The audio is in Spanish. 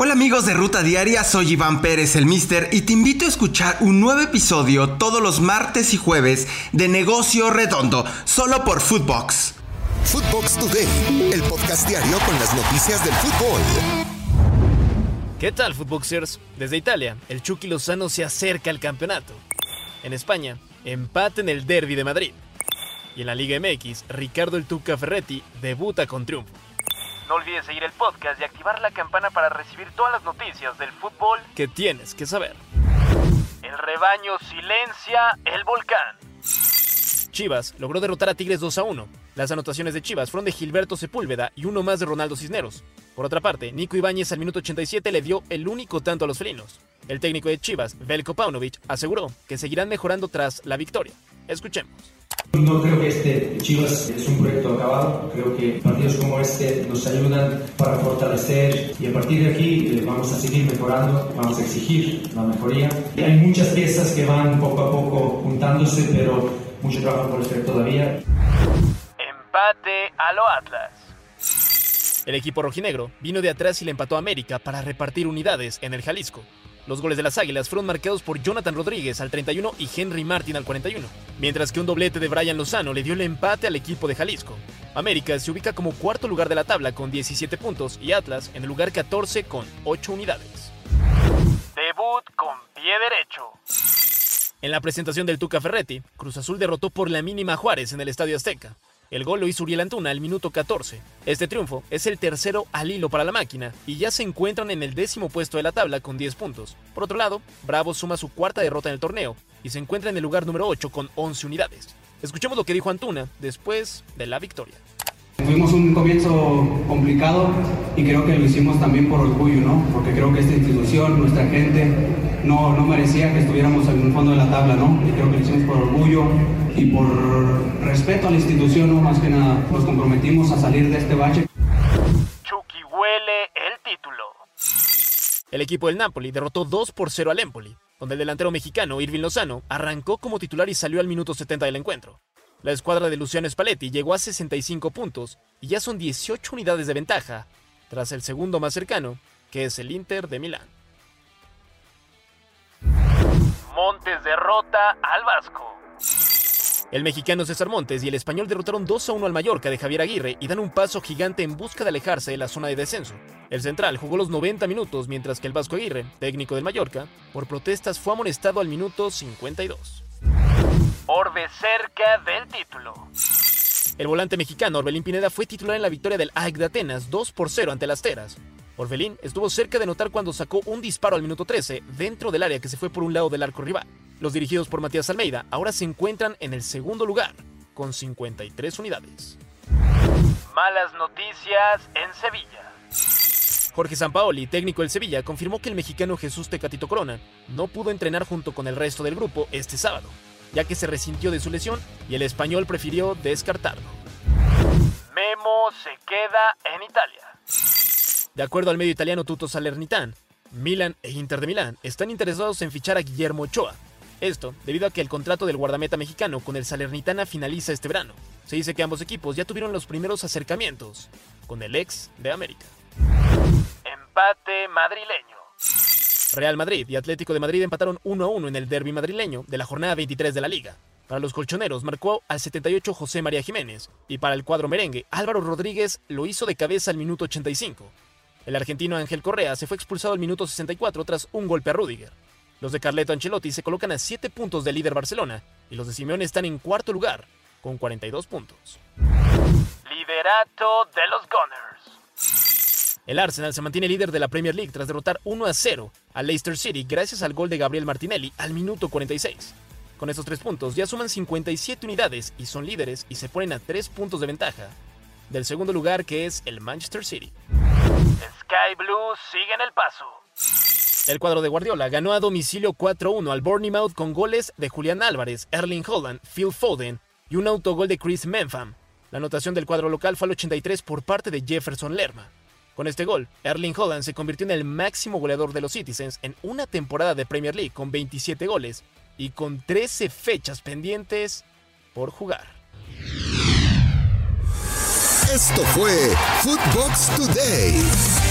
Hola amigos de Ruta Diaria, soy Iván Pérez el Mister y te invito a escuchar un nuevo episodio todos los martes y jueves de Negocio Redondo, solo por Footbox. Footbox Today, el podcast diario con las noticias del fútbol. ¿Qué tal, Footboxers? Desde Italia, el Chucky Lozano se acerca al campeonato. En España, empate en el Derby de Madrid. Y en la Liga MX, Ricardo el Tuca Ferretti debuta con triunfo. No olvides seguir el podcast y activar la campana para recibir todas las noticias del fútbol que tienes que saber. El rebaño silencia el volcán. Chivas logró derrotar a Tigres 2 a 1. Las anotaciones de Chivas fueron de Gilberto Sepúlveda y uno más de Ronaldo Cisneros. Por otra parte, Nico Ibáñez al minuto 87 le dio el único tanto a los felinos. El técnico de Chivas, Velko Paunovic, aseguró que seguirán mejorando tras la victoria. Escuchemos. No creo que este Chivas es un proyecto acabado, creo que partidos como este nos ayudan para fortalecer y a partir de aquí eh, vamos a seguir mejorando, vamos a exigir la mejoría. Hay muchas piezas que van poco a poco juntándose, pero mucho trabajo por hacer todavía. Empate a lo Atlas. El equipo rojinegro vino de atrás y le empató a América para repartir unidades en el Jalisco. Los goles de las Águilas fueron marcados por Jonathan Rodríguez al 31 y Henry Martin al 41, mientras que un doblete de Brian Lozano le dio el empate al equipo de Jalisco. América se ubica como cuarto lugar de la tabla con 17 puntos y Atlas en el lugar 14 con 8 unidades. Debut con pie derecho. En la presentación del Tuca Ferretti, Cruz Azul derrotó por la mínima a Juárez en el Estadio Azteca. El gol lo hizo Uriel Antuna al minuto 14. Este triunfo es el tercero al hilo para la máquina y ya se encuentran en el décimo puesto de la tabla con 10 puntos. Por otro lado, Bravo suma su cuarta derrota en el torneo y se encuentra en el lugar número 8 con 11 unidades. Escuchemos lo que dijo Antuna después de la victoria. Tuvimos un comienzo complicado y creo que lo hicimos también por orgullo, ¿no? Porque creo que esta institución, nuestra gente, no, no merecía que estuviéramos en el fondo de la tabla, ¿no? Y creo que lo hicimos por orgullo y por respeto a la institución, ¿no? Más que nada, nos comprometimos a salir de este bache. Chucky huele el título. El equipo del Napoli derrotó 2 por 0 al Empoli, donde el delantero mexicano Irving Lozano arrancó como titular y salió al minuto 70 del encuentro. La escuadra de Luciano Spalletti llegó a 65 puntos y ya son 18 unidades de ventaja, tras el segundo más cercano, que es el Inter de Milán. Montes derrota al Vasco. El mexicano César Montes y el español derrotaron 2 a 1 al Mallorca de Javier Aguirre y dan un paso gigante en busca de alejarse de la zona de descenso. El central jugó los 90 minutos mientras que el Vasco Aguirre, técnico del Mallorca, por protestas fue amonestado al minuto 52. Orbe cerca del título. El volante mexicano Orbelín Pineda fue titular en la victoria del AEK de Atenas 2 por 0 ante las Teras. Orbelín estuvo cerca de anotar cuando sacó un disparo al minuto 13 dentro del área que se fue por un lado del arco rival. Los dirigidos por Matías Almeida ahora se encuentran en el segundo lugar, con 53 unidades. Malas noticias en Sevilla. Jorge Sampaoli, técnico del Sevilla, confirmó que el mexicano Jesús Tecatito Corona no pudo entrenar junto con el resto del grupo este sábado ya que se resintió de su lesión y el español prefirió descartarlo. Memo se queda en Italia. De acuerdo al medio italiano Tutto Salernitán, Milan e Inter de Milán están interesados en fichar a Guillermo Ochoa. Esto debido a que el contrato del guardameta mexicano con el Salernitana finaliza este verano. Se dice que ambos equipos ya tuvieron los primeros acercamientos con el ex de América. Empate madrileño. Real Madrid y Atlético de Madrid empataron 1 a 1 en el derby madrileño de la jornada 23 de la liga. Para los colchoneros marcó al 78 José María Jiménez y para el cuadro merengue Álvaro Rodríguez lo hizo de cabeza al minuto 85. El argentino Ángel Correa se fue expulsado al minuto 64 tras un golpe a Rudiger. Los de Carleto Ancelotti se colocan a 7 puntos del líder Barcelona y los de Simeone están en cuarto lugar con 42 puntos. Liderato de los Gunners. El Arsenal se mantiene líder de la Premier League tras derrotar 1 a 0 a Leicester City gracias al gol de Gabriel Martinelli al minuto 46. Con estos tres puntos ya suman 57 unidades y son líderes y se ponen a 3 puntos de ventaja del segundo lugar que es el Manchester City. Sky Blue sigue en el paso. El cuadro de Guardiola ganó a domicilio 4-1 al Bournemouth con goles de Julián Álvarez, Erling Holland, Phil Foden y un autogol de Chris Menfam. La anotación del cuadro local fue al 83 por parte de Jefferson Lerma. Con este gol, Erling Holland se convirtió en el máximo goleador de los Citizens en una temporada de Premier League con 27 goles y con 13 fechas pendientes por jugar. Esto fue Footbox Today.